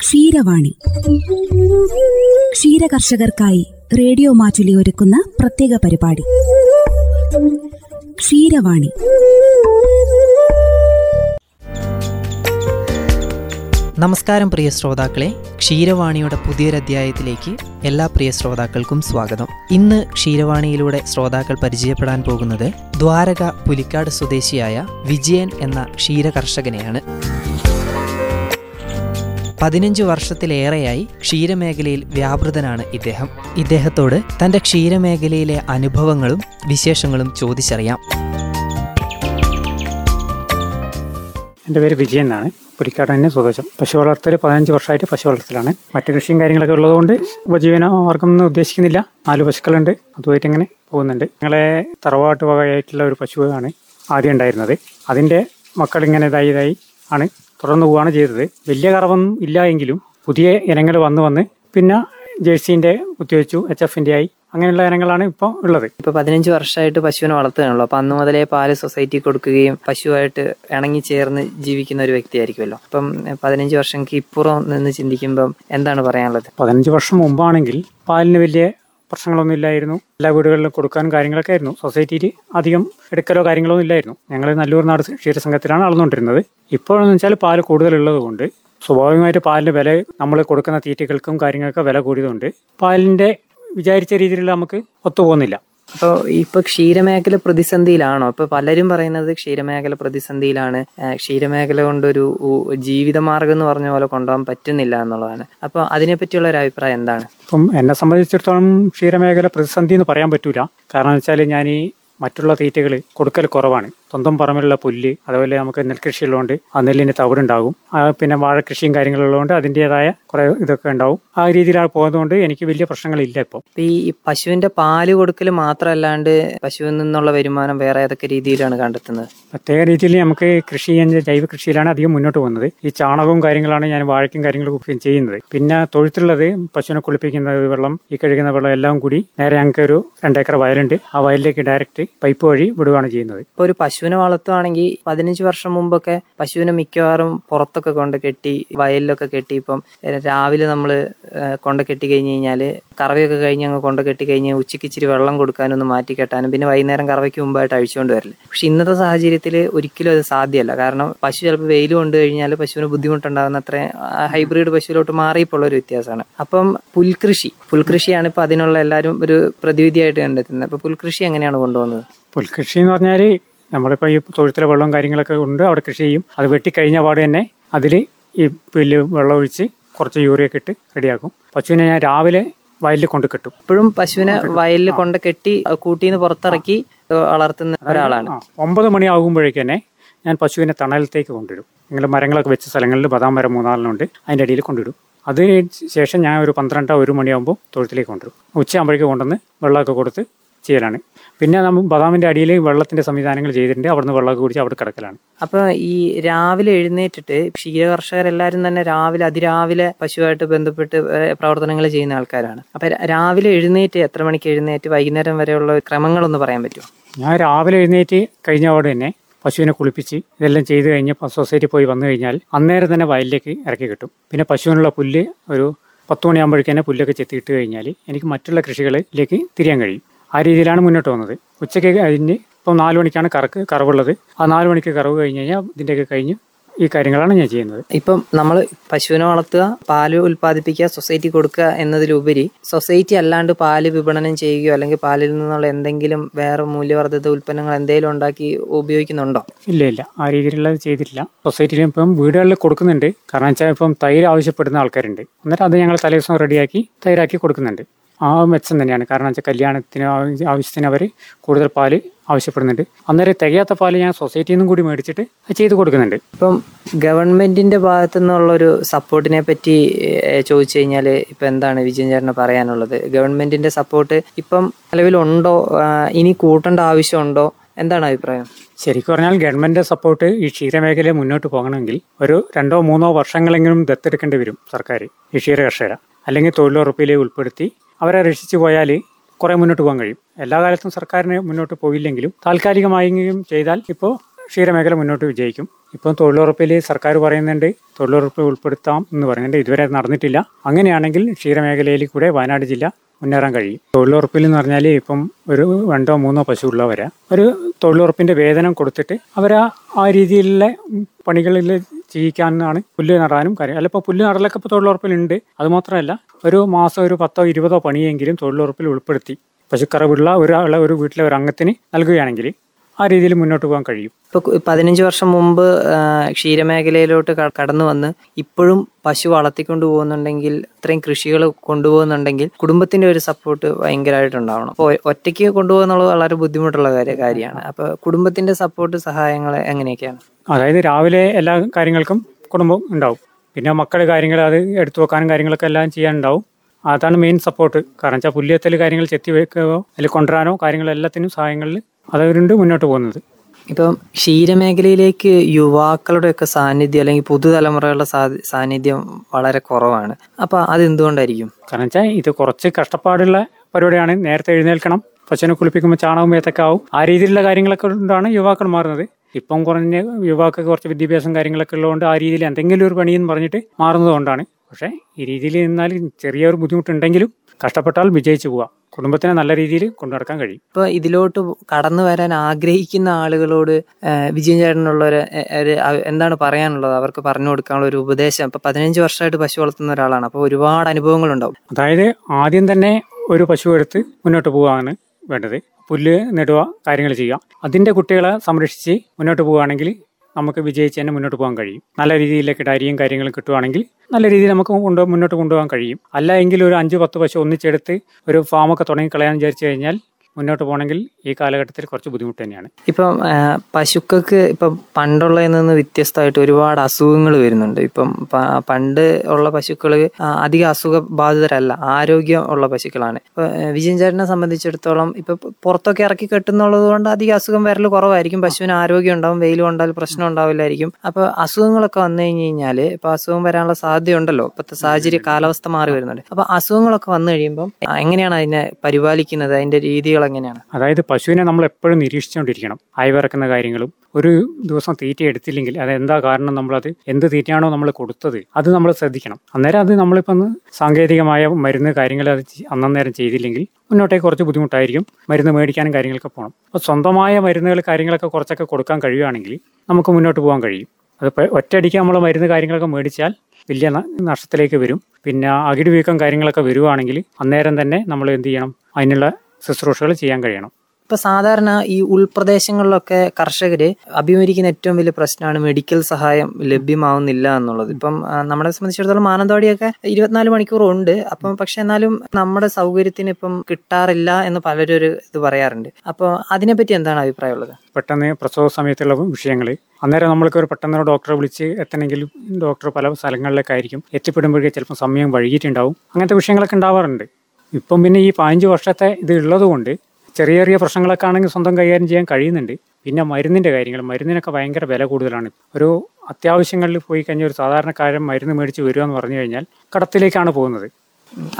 Ksheeravani. ക്ഷീരകർഷകർക്കായി radio Mattoli ഒരുക്കുന്ന പ്രത്യേക പരിപാടി. ക്ഷീരവാണി. നമസ്കാരം പ്രിയ ശ്രോതാക്കളെ. ക്ഷീരവാണിയുടെ പുതിയൊരധ്യായത്തിലേക്ക് എല്ലാ പ്രിയ ശ്രോതാക്കൾക്കും സ്വാഗതം. ഇന്ന് ക്ഷീരവാണിയിലൂടെ ശ്രോതാക്കൾ പരിചയപ്പെടാൻ പോകുന്നത് ദ്വാരക പുലിക്കാട് സ്വദേശിയായ വിജയൻ എന്ന ക്ഷീരകർഷകനെയാണ്. പതിനഞ്ച് വർഷത്തിലേറെയായി ക്ഷീരമേഖലയിൽ വ്യാപൃതനാണ് ഇദ്ദേഹം. ഇദ്ദേഹത്തോട് തന്റെ ക്ഷീരമേഖലയിലെ അനുഭവങ്ങളും വിശേഷങ്ങളും ചോദിച്ചറിയാം. എന്റെ പേര് വിജയൻ എന്നാണ്. പുലിക്കാട് തന്നെ സ്വദേശം. പശു വളർത്തൽ പതിനഞ്ച് വർഷമായിട്ട് പശു വളർത്തലാണ്. മറ്റു കൃഷിയും കാര്യങ്ങളൊക്കെ ഉള്ളതുകൊണ്ട് ഉപജീവന മാർഗം ഒന്നും ഉദ്ദേശിക്കുന്നില്ല. നാല് പശുക്കളുണ്ട്. അതുമായിട്ട് ഇങ്ങനെ പോകുന്നുണ്ട്. ഞങ്ങളെ തറവാട്ട് വകയായിട്ടുള്ള ഒരു പശുവാണ് ആദ്യം ഉണ്ടായിരുന്നത്. അതിന്റെ മക്കൾ ഇങ്ങനെ ഇതായി ഇതായി ആണ്. തുടർന്ന് പോവുകയാണ് ചെയ്തത്. വലിയ കറവൊന്നും ഇല്ല എങ്കിലും പുതിയ ഇനങ്ങൾ വന്ന് വന്ന് പിന്നെ ജേഴ്സീന്റെ കുത്തിവെച്ചു എച്ച് എഫിന്റെ ആയി. അങ്ങനെയുള്ള ഇനങ്ങളാണ് ഇപ്പോൾ ഉള്ളത്. ഇപ്പൊ പതിനഞ്ച് വർഷമായിട്ട് പശുവിനെ വളർത്തുകയാണല്ലോ. അപ്പൊ അന്ന് മുതലേ പാൽ സൊസൈറ്റി കൊടുക്കുകയും പശുവായിട്ട് ഇണങ്ങി ചേർന്ന് ജീവിക്കുന്ന ഒരു വ്യക്തിയായിരിക്കുമല്ലോ. അപ്പം പതിനഞ്ച് വർഷം ഇപ്പുറം നിന്ന് ചിന്തിക്കുമ്പം എന്താണ് പറയാനുള്ളത്? പതിനഞ്ച് വർഷം മുമ്പാണെങ്കിൽ പാലിന് വലിയ പ്രശ്നങ്ങളൊന്നും ഇല്ലായിരുന്നു. എല്ലാ വീടുകളിലും കൊടുക്കാനും കാര്യങ്ങളൊക്കെ ആയിരുന്നു. സൊസൈറ്റിയിൽ അധികം എടുക്കലോ കാര്യങ്ങളോ ഇല്ലായിരുന്നു. ഞങ്ങൾ നല്ലൂർ നാട് ക്ഷീരസംഘത്തിലാണ് അളന്നുകൊണ്ടിരുന്നത് ഇപ്പോഴെന്ന് വെച്ചാൽ പാൽ കൂടുതലുള്ളത് കൊണ്ട് സ്വാഭാവികമായിട്ട് പാലിന് വില നമ്മൾ കൊടുക്കുന്ന തീറ്റകൾക്കും കാര്യങ്ങൾക്കും വില കൂടിയതുകൊണ്ട് പാലിന്റെ വിചാരിച്ച രീതിയിൽ നമുക്ക് ഒത്തുപോകുന്നില്ല. അപ്പോൾ ഇപ്പൊ ക്ഷീരമേഖല പ്രതിസന്ധിയിലാണോ? ഇപ്പൊ പലരും പറയുന്നത് ക്ഷീരമേഖല പ്രതിസന്ധിയിലാണ്. ക്ഷീരമേഖല കൊണ്ടൊരു ജീവിതമാർഗം എന്ന് പറഞ്ഞ പോലെ കൊണ്ടുപോകാൻ പറ്റുന്നില്ല എന്നുള്ളതാണ്. അപ്പൊ അതിനെപ്പറ്റിയുള്ള ഒരു അഭിപ്രായം എന്താണ്? ഇപ്പം എന്നെ സംബന്ധിച്ചിടത്തോളം ക്ഷീരമേഖല പ്രതിസന്ധി എന്ന് പറയാൻ പറ്റൂല. കാരണം വെച്ചാൽ ഞാൻ ഈ മറ്റുള്ള തീറ്റകൾ കൊടുക്കൽ കുറവാണ്. സ്വന്തം പറമ്പിലുള്ള പുല്ല് അതുപോലെ നമുക്ക് നെൽകൃഷി ഉള്ളതുകൊണ്ട് ആ നെല്ലിന് തവിടുണ്ടാകും. പിന്നെ വാഴക്കൃഷിയും കാര്യങ്ങളുള്ളതുകൊണ്ട് അതിന്റെതായ കുറെ ഇതൊക്കെ ഉണ്ടാവും. ആ രീതിയിലാണ് പോകുന്നതുകൊണ്ട് എനിക്ക് വലിയ പ്രശ്നങ്ങളില്ല ഇപ്പോൾ ഇപ്പൊ. ഈ പശുവിന്റെ പാൽ കൊടുക്കൽ മാത്രമല്ലാണ്ട് പശുവിൽ നിന്നുള്ള വരുമാനം വേറെ ഏതൊക്കെ രീതിയിലാണ് കണ്ടെത്തുന്നത്? പ്രത്യേക രീതിയിൽ നമുക്ക് കൃഷി ജൈവ കൃഷിയിലാണ് അധികം മുന്നോട്ട് പോകുന്നത്. ഈ ചാണകവും കാര്യങ്ങളാണ് ഞാൻ വാഴയ്ക്കും കാര്യങ്ങളും ചെയ്യുന്നത്. പിന്നെ തൊഴുത്തുള്ളത് പശുവിനെ കുളിപ്പിക്കുന്ന വെള്ളം ഈ കഴുകുന്ന വെള്ളം എല്ലാം കൂടി നേരെ ഞങ്ങൾക്ക് ഒരു രണ്ടേക്കർ വയലുണ്ട്. ആ വയലിലേക്ക് ഡയറക്റ്റ് പൈപ്പ് വഴി വിടുകയാണ് ചെയ്യുന്നത്. ഇപ്പോൾ ഒരു പശുവിനെ വളർത്തുവാണെങ്കിൽ പതിനഞ്ച് വർഷം മുമ്പൊക്കെ പശുവിനെ മിക്കവാറും പുറത്തൊക്കെ കൊണ്ട് കെട്ടി വയലിലൊക്കെ കെട്ടി ഇപ്പം രാവിലെ നമ്മൾ കൊണ്ട് കെട്ടി കഴിഞ്ഞ് കഴിഞ്ഞാൽ കറവയൊക്കെ കഴിഞ്ഞ് അങ്ങ് കൊണ്ട് കെട്ടി കഴിഞ്ഞ് ഉച്ചയ്ക്ക് ഇച്ചിരി വെള്ളം കൊടുക്കാനും ഒന്ന് മാറ്റി കെട്ടാനും പിന്നെ വൈകുന്നേരം കറവയ്ക്ക് മുമ്പായിട്ട് അഴിച്ചുകൊണ്ട് വരില്ല പക്ഷെ ഇന്നത്തെ സാഹചര്യത്തിൽ ഒരിക്കലും അത് സാധ്യമല്ല. കാരണം പശു ചിലപ്പോൾ വെയിൽ കൊണ്ടു കഴിഞ്ഞാൽ പശുവിന് ബുദ്ധിമുട്ടുണ്ടാകുന്ന അത്ര ഹൈബ്രിഡ് പശുവിലോട്ട് മാറിയപ്പോൾ ഒരു വ്യത്യാസമാണ്. അപ്പം പുൽകൃഷി പുൽകൃഷിയാണ് ഇപ്പൊ അതിനുള്ള എല്ലാവരും ഒരു പ്രതിവിധിയായിട്ട് കണ്ടെത്തുന്നത്. അപ്പൊ പുൽകൃഷി എങ്ങനെയാണ് കൊണ്ടുപോകുന്നത്? പുൽകൃഷി എന്ന് പറഞ്ഞാൽ നമ്മളിപ്പോൾ ഈ തൊഴുത്തിലെ വെള്ളവും കാര്യങ്ങളൊക്കെ ഉണ്ട് അവിടെ കൃഷി ചെയ്യും. അത് വെട്ടിക്കഴിഞ്ഞ പാട് തന്നെ അതിൽ ഈ പുല്ല് വെള്ളം ഒഴിച്ച് കുറച്ച് യൂറിയൊക്കെ ഇട്ട് റെഡിയാക്കും. പശുവിനെ ഞാൻ രാവിലെ വയലിൽ കൊണ്ട് കെട്ടും. ഇപ്പോഴും പശുവിനെ വയലിൽ കൊണ്ട് കെട്ടി കൂട്ടിന്ന് പുറത്തിറക്കി വളർത്തുന്ന ഒരാളാണ്. ഒമ്പത് മണി ആകുമ്പോഴേക്ക് തന്നെ ഞാൻ പശുവിനെ തണലത്തേക്ക് കൊണ്ടിടും. നിങ്ങൾ മരങ്ങളൊക്കെ വെച്ച സ്ഥലങ്ങളിൽ ബദാം മരം മൂന്നാലിനുണ്ട് അതിന്റെ അടിയിൽ കൊണ്ടിടും. അതിന് ശേഷം ഞാൻ ഒരു പന്ത്രണ്ടോ ഒരു മണിയാകുമ്പോൾ തൊഴുത്തിലേക്ക് കൊണ്ടുവരും. ഉച്ചയാകുമ്പോഴേക്ക് കൊണ്ടുവന്ന് വെള്ളമൊക്കെ കൊടുത്ത് ചെയ്യലാണ്. പിന്നെ നമ്മൾ ബദാമിന്റെ അടിയിൽ വെള്ളത്തിന്റെ സംവിധാനങ്ങൾ ചെയ്തിട്ടുണ്ട്. അവിടുന്ന് വെള്ളമൊക്കെ കുടിച്ച് അവിടെ കിടക്കലാണ്. അപ്പൊ ഈ രാവിലെ എഴുന്നേറ്റിട്ട് ക്ഷീരകർഷകരെല്ലാരും തന്നെ രാവിലെ അതിരാവിലെ പശുവായിട്ട് ബന്ധപ്പെട്ട് പ്രവർത്തനങ്ങൾ ചെയ്യുന്ന ആൾക്കാരാണ്. അപ്പോൾ രാവിലെ എഴുന്നേറ്റ് എത്ര മണിക്ക് എഴുന്നേറ്റ് വൈകുന്നേരം വരെയുള്ള ക്രമങ്ങളൊന്ന് പറയാൻ പറ്റുമോ? ഞാൻ രാവിലെ എഴുന്നേറ്റ് കഴിഞ്ഞ അവിടെ തന്നെ പശുവിനെ കുളിപ്പിച്ച് ഇതെല്ലാം ചെയ്ത് കഴിഞ്ഞ് സൊസൈറ്റി പോയി വന്നു കഴിഞ്ഞാൽ അന്നേരം തന്നെ വയലിലേക്ക് ഇറക്കി കിട്ടും. പിന്നെ പശുവിനുള്ള പുല്ല് ഒരു പത്ത് മണിയാകുമ്പോഴേക്ക് തന്നെ പുല്ലൊക്കെ ചെത്തിയിട്ട് കഴിഞ്ഞാൽ എനിക്ക് മറ്റുള്ള കൃഷികളിലേക്ക് തിരിയാൻ കഴിയും. ആ രീതിയിലാണ് മുന്നോട്ട് പോകുന്നത്. ഉച്ചയ്ക്ക് കഴിഞ്ഞ് ഇപ്പം നാല് മണിക്കാണ് കറക്ക് കറവുള്ളത്. ആ നാല് മണിക്ക് കറവ് കഴിഞ്ഞ് കഴിഞ്ഞാൽ ഇതിന്റെയൊക്കെ കഴിഞ്ഞ് ഈ കാര്യങ്ങളാണ് ഞാൻ ചെയ്യുന്നത്. ഇപ്പം നമ്മൾ പശുവിനെ വളർത്തുക പാൽ ഉൽപ്പാദിപ്പിക്കുക സൊസൈറ്റി കൊടുക്കുക എന്നതിലുപരി സൊസൈറ്റി അല്ലാണ്ട് പാൽ വിപണനം ചെയ്യുകയോ അല്ലെങ്കിൽ പാലിൽ നിന്നുള്ള എന്തെങ്കിലും വേറെ മൂല്യവർദ്ധിത ഉൽപ്പന്നങ്ങൾ എന്തെങ്കിലും ഉണ്ടാക്കി ഉപയോഗിക്കുന്നുണ്ടോ? ഇല്ല ഇല്ല. ആ രീതിയിലുള്ളത് ചെയ്തിട്ടില്ല. സൊസൈറ്റിയിൽ ഇപ്പം വീടുകളിൽ കൊടുക്കുന്നുണ്ട്. കാരണം വെച്ചാൽ ഇപ്പം തൈര് ആവശ്യപ്പെടുന്ന ആൾക്കാരുണ്ട്. എന്നിട്ട് അത് ഞങ്ങൾ തലേദിവസം റെഡിയാക്കി തൈരാക്കി കൊടുക്കുന്നുണ്ട്. ആ മെച്ചം തന്നെയാണ്. കാരണം വെച്ചാൽ കല്യാണത്തിന് ആവശ്യ- ആവശ്യത്തിന് അവർ കൂടുതൽ പാൽ ആവശ്യപ്പെടുന്നുണ്ട്. അന്നേരം തികയാത്ത പാൽ ഞാൻ സൊസൈറ്റിയിൽ നിന്നും കൂടി മേടിച്ചിട്ട് ചെയ്ത് കൊടുക്കുന്നുണ്ട്. ഇപ്പം ഗവൺമെന്റിന്റെ ഭാഗത്തു നിന്നുള്ളൊരു സപ്പോർട്ടിനെ പറ്റി ചോദിച്ചു കഴിഞ്ഞാൽ ഇപ്പൊ എന്താണ് വിജയൻ ചേട്ടന് പറയാനുള്ളത്? ഗവൺമെന്റിന്റെ സപ്പോർട്ട് ഇപ്പം നിലവിലുണ്ടോ? ഇനി കൂട്ടേണ്ട ആവശ്യമുണ്ടോ? എന്താണ് അഭിപ്രായം? ശരിക്കും പറഞ്ഞാൽ ഗവൺമെന്റ് സപ്പോർട്ട് ഈ ക്ഷീരമേഖലയെ മുന്നോട്ട് പോകണമെങ്കിൽ ഒരു രണ്ടോ മൂന്നോ വർഷങ്ങളെങ്കിലും ദത്തെടുക്കേണ്ടി വരും സർക്കാർ ഈ ക്ഷീര കർഷകരെ. അല്ലെങ്കിൽ തൊഴിലുറപ്പിലേക്ക് ഉൾപ്പെടുത്തി അവരെ രക്ഷിച്ചു പോയാൽ കുറെ മുന്നോട്ട് പോകാൻ കഴിയും. എല്ലാ കാലത്തും സർക്കാരിന് മുന്നോട്ട് പോയില്ലെങ്കിലും താൽക്കാലികമായെങ്കിലും ചെയ്താൽ ഇപ്പോൾ ക്ഷീരമേഖല മുന്നോട്ട് വിജയിക്കും. ഇപ്പം തൊഴിലുറപ്പിൽ സർക്കാർ പറയുന്നുണ്ട് തൊഴിലുറപ്പ് ഉൾപ്പെടുത്താം എന്ന് പറയുന്നുണ്ട്. ഇതുവരെ നടന്നിട്ടില്ല. അങ്ങനെയാണെങ്കിൽ ക്ഷീരമേഖലയിൽ കൂടെ വയനാട് ജില്ല മുന്നേറാൻ കഴിയും. തൊഴിലുറപ്പിൽ എന്ന് പറഞ്ഞാൽ ഇപ്പം ഒരു രണ്ടോ മൂന്നോ പശു ഉള്ളവരെ ഒരു തൊഴിലുറപ്പിന്റെ വേതനം കൊടുത്തിട്ട് അവർ ആ രീതിയിലുള്ള പണികളിൽ ചെയ്യിക്കാനാണ് പുല്ല് നടാനും കാര്യം. അല്ല ഇപ്പോൾ പുല്ല് നടലൊക്കെ ഇപ്പോൾ തൊഴിലുറപ്പിലുണ്ട്. അതുമാത്രമല്ല ഒരു മാസം ഒരു പത്തോ ഇരുപതോ പണിയെങ്കിലും തൊഴിലുറപ്പിൽ ഉൾപ്പെടുത്തി. പശുക്കറവുള്ള ഒരാളെ ഒരു വീട്ടിലെ ഒരു അംഗത്തിന് നൽകുകയാണെങ്കിൽ ആ രീതിയിൽ മുന്നോട്ട് പോകാൻ കഴിയും. ഇപ്പൊ കു- പതിനഞ്ച് വർഷം മുമ്പ് ക്ഷീരമേഖലയിലോട്ട് കടന്നു വന്ന് ഇപ്പോഴും പശു വളർത്തിക്കൊണ്ട് പോകുന്നുണ്ടെങ്കിൽ ഇത്രയും കൃഷികൾ കൊണ്ടുപോകുന്നുണ്ടെങ്കിൽ കുടുംബത്തിന്റെ ഒരു സപ്പോർട്ട് ഭയങ്കരമായിട്ടുണ്ടാവണം. അപ്പോൾ ഒറ്റയ്ക്ക് കൊണ്ടുപോകുന്നുള്ളത് വളരെ ബുദ്ധിമുട്ടുള്ള കാര്യ കാര്യമാണ്. അപ്പൊ കുടുംബത്തിന്റെ സപ്പോർട്ട് സഹായങ്ങൾ എങ്ങനെയൊക്കെയാണ്? അതായത് രാവിലെ എല്ലാ കാര്യങ്ങൾക്കും കുടുംബം ഉണ്ടാവും. പിന്നെ മക്കൾ കാര്യങ്ങൾ അത് എടുത്തു വെക്കാനും കാര്യങ്ങളൊക്കെ എല്ലാം ചെയ്യാനുണ്ടാവും. അതാണ് മെയിൻ സപ്പോർട്ട് കാരണം വെച്ചാൽ പുല്ലിയത്തൽ കാര്യങ്ങൾ ചെത്തി വെക്കുകയോ അതിൽ കൊണ്ടുവരാനോ കാര്യങ്ങളെല്ലാത്തിനും സഹായങ്ങളിൽ അതവരുണ്ട് മുന്നോട്ട് പോകുന്നത്. ഇപ്പം ക്ഷീരമേഖലയിലേക്ക് യുവാക്കളുടെയൊക്കെ സാന്നിധ്യം അല്ലെങ്കിൽ പുതുതലമുറകളുടെ സാന്നിധ്യം വളരെ കുറവാണ്. അപ്പൊ അത് എന്തുകൊണ്ടായിരിക്കും കാരണം വെച്ചാൽ ഇത് കുറച്ച് കഷ്ടപ്പാടുള്ള പരിപാടിയാണ്. നേരത്തെ എഴുന്നേൽക്കണം പശുവിനെ കുളിപ്പിക്കുമ്പോൾ ചാണകം ഏത്തൊക്കെ ആവും. ആ രീതിയിലുള്ള കാര്യങ്ങളൊക്കെ കൊണ്ടാണ് യുവാക്കൾ മാറുന്നത്. ഇപ്പം കുറഞ്ഞ യുവാക്കൾ കുറച്ച് വിദ്യാഭ്യാസം കാര്യങ്ങളൊക്കെ ഉള്ളതുകൊണ്ട് ആ രീതിയിൽ എന്തെങ്കിലും ഒരു പണിയെന്ന് പറഞ്ഞിട്ട് മാറുന്നതുകൊണ്ടാണ് പക്ഷേ ഈ രീതിയിൽ നിന്നാൽ ചെറിയൊരു ബുദ്ധിമുട്ടുണ്ടെങ്കിലും കഷ്ടപ്പെട്ടാൽ വിജയിച്ചു പോവാം. കുടുംബത്തിനെ നല്ല രീതിയിൽ കൊണ്ടുനടക്കാൻ കഴിയും. ഇപ്പൊ ഇതിലോട്ട് കടന്നു വരാൻ ആഗ്രഹിക്കുന്ന ആളുകളോട് വിജയൻ ചേട്ടനുള്ള ഒരു എന്താണ് പറയാനുള്ളത്? അവർക്ക് പറഞ്ഞു കൊടുക്കാനുള്ള ഒരു ഉപദേശം. ഇപ്പൊ പതിനഞ്ച് വർഷമായിട്ട് പശു വളർത്തുന്ന ഒരാളാണ്. അപ്പൊ ഒരുപാട് അനുഭവങ്ങൾ ഉണ്ടാവും അതായത് ആദ്യം തന്നെ ഒരു പശു എടുത്ത് മുന്നോട്ട് പോവാണ് വേണ്ടത്. പുല്ല് നെടുക കാര്യങ്ങൾ ചെയ്യുക. അതിന്റെ കുട്ടികളെ സംരക്ഷിച്ച് മുന്നോട്ട് പോവുകയാണെങ്കിൽ നമുക്ക് വിജയിച്ച് തന്നെ മുന്നോട്ട് പോകാൻ കഴിയും. നല്ല രീതിയിലേക്ക് ഡയറിയും കാര്യങ്ങളും കിട്ടുവാണെങ്കിൽ നല്ല രീതിയിൽ നമുക്ക് കൊണ്ട് മുന്നോട്ട് കൊണ്ടുപോകാൻ കഴിയും. അല്ല എങ്കിൽ ഒരു അഞ്ച് പത്ത് പശു ഒന്നിച്ചെടുത്ത് ഒരു ഫാമൊക്കെ തുടങ്ങി കളയാൻ വിചാരിച്ചു കഴിഞ്ഞാൽ മുന്നോട്ട് പോകണമെങ്കിൽ ഈ കാലഘട്ടത്തിൽ കുറച്ച് ബുദ്ധിമുട്ട് തന്നെയാണ്. ഇപ്പം പശുക്കൾക്ക് ഇപ്പം പണ്ടുള്ളതിൽ നിന്ന് വ്യത്യസ്തമായിട്ട് ഒരുപാട് അസുഖങ്ങൾ വരുന്നുണ്ട്. ഇപ്പം പണ്ട് ഉള്ള പശുക്കൾ അധികം അസുഖബാധിതരല്ല ആരോഗ്യം ഉള്ള പശുക്കളാണ്. ഇപ്പൊ വിജയൻ സംബന്ധിച്ചിടത്തോളം ഇപ്പൊ പുറത്തൊക്കെ ഇറക്കി കെട്ടുന്നുള്ളത് കൊണ്ട് അധികം അസുഖം വരൽ കുറവായിരിക്കും. പശുവിന് ആരോഗ്യം ഉണ്ടാവും വെയിൽ കൊണ്ടാൽ പ്രശ്നം ഉണ്ടാവില്ലായിരിക്കും. അപ്പൊ അസുഖങ്ങളൊക്കെ വന്നു കഴിഞ്ഞ് കഴിഞ്ഞാൽ ഇപ്പൊ അസുഖം വരാനുള്ള സാധ്യതയുണ്ടല്ലോ. ഇപ്പോഴത്തെ സാഹചര്യ കാലാവസ്ഥ മാറി വരുന്നുണ്ട്. അപ്പൊ അസുഖങ്ങളൊക്കെ വന്നു കഴിയുമ്പോൾ എങ്ങനെയാണ് അതിനെ പരിപാലിക്കുന്നത്? അതിന്റെ രീതികൾ എങ്ങനെയാണ്? അതായത് പശുവിനെ നമ്മൾ എപ്പോഴും നിരീക്ഷിച്ചുകൊണ്ടിരിക്കണം. അയവിറക്കുന്ന കാര്യങ്ങളും ഒരു ദിവസം തീറ്റ എടുത്തില്ലെങ്കിൽ അത് എന്താ കാരണം നമ്മളത് എന്ത് തീറ്റയാണോ നമ്മൾ കൊടുത്തത് അത് നമ്മൾ ശ്രദ്ധിക്കണം. അന്നേരം അത് നമ്മളിപ്പം സാങ്കേതികമായ മരുന്ന് കാര്യങ്ങൾ അത് അന്നേരം ചെയ്തില്ലെങ്കിൽ മുന്നോട്ടേക്ക് കുറച്ച് ബുദ്ധിമുട്ടായിരിക്കും. മരുന്ന് മേടിക്കാനും കാര്യങ്ങളൊക്കെ പോകണം. അപ്പോൾ സ്വന്തമായ മരുന്നുകൾ കാര്യങ്ങളൊക്കെ കുറച്ചൊക്കെ കൊടുക്കാൻ കഴിയുകയാണെങ്കിൽ നമുക്ക് മുന്നോട്ട് പോകാൻ കഴിയും. അതിപ്പോൾ ഒറ്റയടിക്ക് നമ്മൾ മരുന്ന് കാര്യങ്ങളൊക്കെ മേടിച്ചാൽ വലിയ നഷ്ടത്തിലേക്ക് വരും. പിന്നെ അകിടി വീക്കം കാര്യങ്ങളൊക്കെ വരുവാണെങ്കിൽ അന്നേരം തന്നെ നമ്മൾ എന്ത് ചെയ്യണം? അതിനുള്ള ശുശ്രൂഷകൾ ചെയ്യാൻ കഴിയണം. ഇപ്പൊ സാധാരണ ഈ ഉൾപ്രദേശങ്ങളിലൊക്കെ കർഷകര് അഭിമുഖീകരിക്കുന്ന ഏറ്റവും വലിയ പ്രശ്നമാണ് മെഡിക്കൽ സഹായം ലഭ്യമാവുന്നില്ല എന്നുള്ളത്. ഇപ്പം നമ്മളെ സംബന്ധിച്ചിടത്തോളം മാനന്തവാടിയൊക്കെ ഇരുപത്തിനാല് മണിക്കൂർ ഉണ്ട് അപ്പം പക്ഷെ എന്നാലും നമ്മുടെ സൗകര്യത്തിന് ഇപ്പം കിട്ടാറില്ല എന്ന് പലരും ഒരു ഇത് പറയാറുണ്ട്. അപ്പോൾ അതിനെപ്പറ്റി എന്താണ് അഭിപ്രായമുള്ളത് പെട്ടെന്ന് പ്രസവ സമയത്തുള്ള വിഷയങ്ങൾ. അന്നേരം നമ്മൾക്ക് ഒരു പെട്ടെന്ന് ഡോക്ടറെ വിളിച്ച് എത്തണമെങ്കിൽ ഡോക്ടർ പല സ്ഥലങ്ങളിലേക്കായിരിക്കും എത്തിപ്പെടുമ്പോഴേക്കും ചിലപ്പോൾ സമയം വൈകിട്ടുണ്ടാവും അങ്ങനത്തെ വിഷയങ്ങളൊക്കെ ഉണ്ടാവാറുണ്ട്. ഇപ്പം പിന്നെ ഈ പതിനഞ്ച് വർഷത്തെ ഇത് ഉള്ളതുകൊണ്ട് ചെറിയ ചെറിയ പ്രശ്നങ്ങളൊക്കെ ആണെങ്കിൽ സ്വന്തം കൈകാര്യം ചെയ്യാൻ കഴിയുന്നുണ്ട്. പിന്നെ മരുന്നിന്റെ കാര്യങ്ങൾ മരുന്നിനൊക്കെ ഭയങ്കര വില കൂടുതലാണ്. ഒരു അത്യാവശ്യങ്ങളിൽ പോയി കഴിഞ്ഞാൽ ഒരു സാധാരണക്കാരൻ മരുന്ന് മേടിച്ച് വരിക എന്ന് പറഞ്ഞു കഴിഞ്ഞാൽ കടത്തിലേക്കാണ് പോകുന്നത്.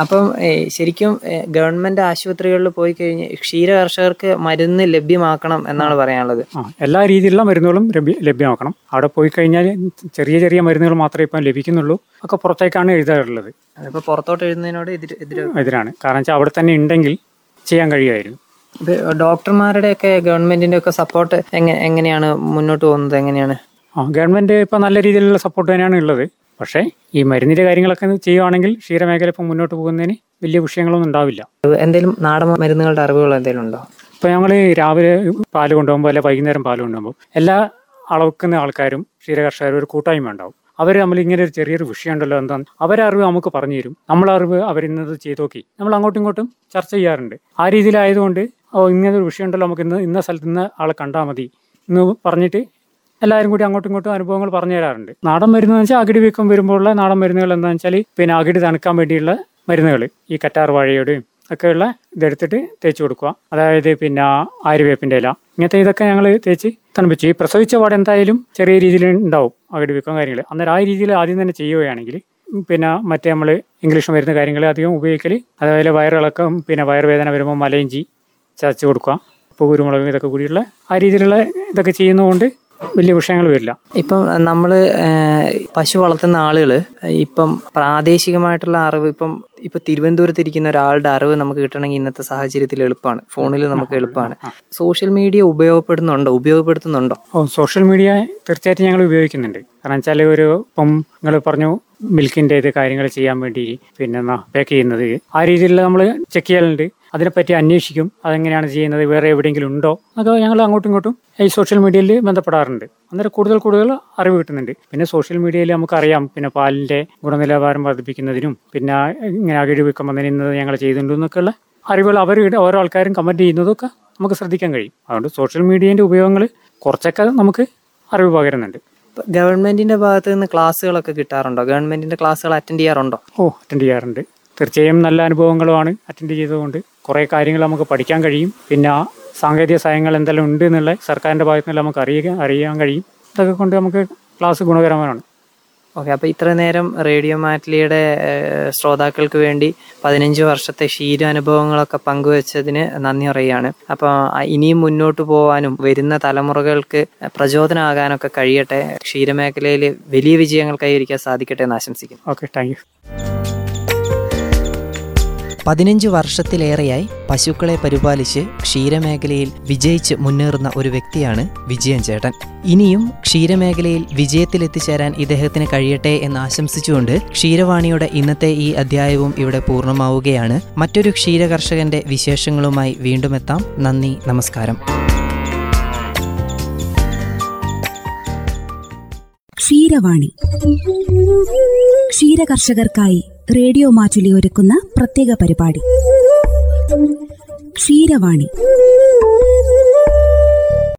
അപ്പം ശരിക്കും ഗവൺമെന്റ് ആശുപത്രികളിൽ പോയി കഴിഞ്ഞ് ക്ഷീര കർഷകർക്ക് മരുന്ന് ലഭ്യമാക്കണം എന്നാണ് പറയാനുള്ളത്. എല്ലാ രീതിയിലുള്ള മരുന്നുകളും ലഭ്യമാക്കണം. അവിടെ പോയി കഴിഞ്ഞാൽ ചെറിയ ചെറിയ മരുന്നുകൾ മാത്രമേ ഇപ്പം ലഭിക്കുന്നുള്ളൂ. ഒക്കെ പുറത്തേക്കാണ് എഴുതാറുള്ളത്. അതിപ്പോൾ പുറത്തോട്ട് എഴുതുന്നതിനോട് എതിര് എതിര് എതിരാണ്. കാരണം വെച്ചാൽ അവിടെ തന്നെ ഉണ്ടെങ്കിൽ ചെയ്യാൻ കഴിയുമായിരുന്നു. ഡോക്ടർമാരുടെ ഒക്കെ ഗവൺമെന്റിന്റെ ഒക്കെ സപ്പോർട്ട് എങ്ങനെയാണ് മുന്നോട്ട് പോകുന്നത്? എങ്ങനെയാണ്? ഗവൺമെന്റ് ഇപ്പൊ നല്ല രീതിയിലുള്ള സപ്പോർട്ട് തന്നെയാണ് ഉള്ളത്. പക്ഷേ ഈ മരുന്നിന്റെ കാര്യങ്ങളൊക്കെ ചെയ്യുവാണെങ്കിൽ ക്ഷീരമേഖല ഇപ്പം മുന്നോട്ട് പോകുന്നതിന് വലിയ വിഷയങ്ങളൊന്നും ഉണ്ടാവില്ല. എന്തെങ്കിലും നാടൻ മരുന്നുകളുടെ അറിവുകൾ എന്തെങ്കിലും ഉണ്ടോ? ഇപ്പൊ ഞങ്ങൾ രാവിലെ പാൽ കൊണ്ടുപോകുമ്പോൾ അല്ലെ വൈകുന്നേരം പാൽ കൊണ്ടുപോകുമ്പോൾ എല്ലാ അളക്കുന്ന ആൾക്കാരും ക്ഷീരകർഷകരും ഒരു കൂട്ടായ്മ ഉണ്ടാവും. അവർ നമ്മൾ ഇങ്ങനെ ഒരു ചെറിയൊരു വിഷയം ഉണ്ടല്ലോ എന്താണ് അവരെ അറിവ് നമുക്ക് പറഞ്ഞു തരും. നമ്മളെ അറിവ് അവരിന്നത് ചെയ്ത് നോക്കി. നമ്മൾ അങ്ങോട്ടും ഇങ്ങോട്ടും ചർച്ച ചെയ്യാറുണ്ട്. ആ രീതിയിലായതുകൊണ്ട് ഓ ഇങ്ങനെ ഒരു വിഷയം ഉണ്ടല്ലോ നമുക്ക് ഇന്ന് ഇന്ന സ്ഥലത്ത് ഇന്ന ആളെ കണ്ടാൽ മതി എന്ന് പറഞ്ഞിട്ട് എല്ലാവരും കൂടി അങ്ങോട്ടും ഇങ്ങോട്ടും അനുഭവങ്ങൾ പറഞ്ഞു തരാറുണ്ട്. നാടൻ മരുന്ന് വെച്ചാൽ അകിടി വീക്കം വരുമ്പോഴുള്ള നാടൻ മരുന്നുകൾ എന്താണെന്ന് വെച്ചാൽ പിന്നെ അകിടി തണുക്കാൻ വേണ്ടിയുള്ള മരുന്നുകൾ ഈ കറ്റാർ വാഴയുടെയും ഒക്കെയുള്ള ഇതെടുത്തിട്ട് തേച്ച് കൊടുക്കുക. അതായത് പിന്നെ ആര്യവേപ്പിന്റെ ഇല. ഇങ്ങനത്തെ ഇതൊക്കെ ഞങ്ങൾ തേച്ച് തണുപ്പിച്ചു. ഈ പ്രസവിച്ച പാട് എന്തായാലും ചെറിയ രീതിയിൽ ഉണ്ടാവും അകിടി വീക്കം കാര്യങ്ങൾ അന്നേരം ആ രീതിയിൽ ആദ്യം തന്നെ ചെയ്യുകയാണെങ്കിൽ പിന്നെ മറ്റേ നമ്മൾ ഇംഗ്ലീഷ് മരുന്ന് കാര്യങ്ങൾ അധികം ഉപയോഗിക്കൽ അതേപോലെ വയറിളക്കം പിന്നെ വയറുവേദന വരുമ്പോൾ മലയിഞ്ചി ചതച്ച് കൊടുക്കുക. ഉപ്പ് കുരുമുളക് ഇതൊക്കെ കൂടിയുള്ള ആ രീതിയിലുള്ള ഇതൊക്കെ ചെയ്യുന്നതുകൊണ്ട് വലിയ വിഷയങ്ങൾ വരില്ല. ഇപ്പം നമ്മൾ പശു വളർത്തുന്ന ആളുകൾ ഇപ്പം പ്രാദേശികമായിട്ടുള്ള അറിവ് ഇപ്പം ഇപ്പൊ തിരുവനന്തപുരത്ത് ഇരിക്കുന്ന ഒരാളുടെ അറിവ് നമുക്ക് കിട്ടണമെങ്കിൽ ഇന്നത്തെ സാഹചര്യത്തിൽ എളുപ്പമാണ്. ഫോണിൽ നമുക്ക് എളുപ്പമാണ്. സോഷ്യൽ മീഡിയ ഉപയോഗപ്പെടുന്നുണ്ടോ? ഉപയോഗപ്പെടുത്തുന്നുണ്ടോ? ഓ സോഷ്യൽ മീഡിയ തീർച്ചയായിട്ടും ഞങ്ങൾ ഉപയോഗിക്കുന്നുണ്ട്. കാരണം വെച്ചാൽ ഒരു ഇപ്പം നിങ്ങൾ പറഞ്ഞു മിൽക്കിന്റെ ഇത് കാര്യങ്ങൾ ചെയ്യാൻ വേണ്ടി പിന്നെ പാക്ക് ചെയ്യുന്നത്. ആ രീതിയിൽ നമ്മൾ ചെക്ക് ചെയ്യലുണ്ട് അതിനെപ്പറ്റി അന്വേഷിക്കും. അതെങ്ങനെയാണ് ചെയ്യുന്നത്? വേറെ എവിടെയെങ്കിലും ഉണ്ടോ? അതോ ഞങ്ങൾ അങ്ങോട്ടും ഇങ്ങോട്ടും ഈ സോഷ്യൽ മീഡിയയിൽ ബന്ധപ്പെടാറുണ്ട്. അന്നേരം കൂടുതൽ കൂടുതൽ അറിവ് കിട്ടുന്നുണ്ട്. പിന്നെ സോഷ്യൽ മീഡിയയിൽ നമുക്കറിയാം. പിന്നെ പാലിന്റെ ഗുണനിലവാരം വർദ്ധിപ്പിക്കുന്നതിനും പിന്നെ ഇങ്ങനെ അകഴി വെക്കുമ്പോൾ ഇന്നത് ഞങ്ങൾ ചെയ്തിട്ടുണ്ട് എന്നൊക്കെയുള്ള അറിവുകൾ അവർ ഓരോ ആൾക്കാരും കമന്റ് ചെയ്യുന്നതൊക്കെ നമുക്ക് ശ്രദ്ധിക്കാൻ കഴിയും. അതുകൊണ്ട് സോഷ്യൽ മീഡിയേന്റെ ഉപയോഗങ്ങൾ കുറച്ചൊക്കെ നമുക്ക് അറിവ് പകരുന്നുണ്ട്. ഗവൺമെന്റിന്റെ ഭാഗത്ത് നിന്ന് ക്ലാസ്സുകളൊക്കെ കിട്ടാറുണ്ടോ? ഗവൺമെന്റിന്റെ ക്ലാസ്സുകൾ അറ്റൻഡ് ചെയ്യാറുണ്ടോ? ഓ അറ്റൻഡ് ചെയ്യാറുണ്ട്. തീർച്ചയായും നല്ല അനുഭവങ്ങളുമാണ് അറ്റൻഡ് ചെയ്തതുകൊണ്ട്. കുറേ കാര്യങ്ങൾ നമുക്ക് പഠിക്കാൻ കഴിയും. പിന്നെ സാങ്കേതിക സഹായങ്ങൾ എന്തെല്ലാം ഉണ്ട് എന്നുള്ള സർക്കാരിന്റെ ഭാഗത്തു നിന്ന് നമുക്ക് അറിയാൻ അറിയാൻ കഴിയും. ഇതൊക്കെ കൊണ്ട് നമുക്ക് ക്ലാസ് ഗുണകരമാണ് ഓക്കെ അപ്പോൾ ഇത്ര നേരം റേഡിയോ മാറ്റ്ലിയുടെ ശ്രോതാക്കൾക്ക് വേണ്ടി പതിനഞ്ച് വർഷത്തെ ക്ഷീരാനുഭവങ്ങളൊക്കെ പങ്കുവച്ചതിന് നന്ദി പറയുകയാണ്. അപ്പോൾ ഇനിയും മുന്നോട്ട് പോകാനും വരുന്ന തലമുറകൾക്ക് പ്രചോദനമാകാനൊക്കെ കഴിയട്ടെ. ക്ഷീരമേഖലയിൽ വലിയ വിജയങ്ങൾ കൈവരിക്കാൻ സാധിക്കട്ടെ എന്ന് ആശംസിക്കുന്നു. Okay thank you. പതിനഞ്ച് വർഷത്തിലേറെയായി പശുക്കളെ പരിപാലിച്ച് ക്ഷീരമേഖലയിൽ വിജയിച്ച് മുന്നേറുന്ന ഒരു വ്യക്തിയാണ് വിജയൻ ചേട്ടൻ. ഇനിയും ക്ഷീരമേഖലയിൽ വിജയത്തിലെത്തിച്ചേരാൻ ഇദ്ദേഹത്തിന് കഴിയട്ടെ എന്ന് ആശംസിച്ചുകൊണ്ട് ക്ഷീരവാണിയുടെ ഇന്നത്തെ ഈ അധ്യായവും ഇവിടെ പൂർണമാവുകയാണ്. മറ്റൊരു ക്ഷീരകർഷകന്റെ വിശേഷങ്ങളുമായി വീണ്ടും എത്താം. നന്ദി നമസ്കാരം. ക്ഷീരവാണി. ക്ഷീരകർഷകർക്കായി റേഡിയോ മാറ്റുലി ഒരുക്കുന്ന പ്രത്യേക പരിപാടി. ക്ഷീരവാണി.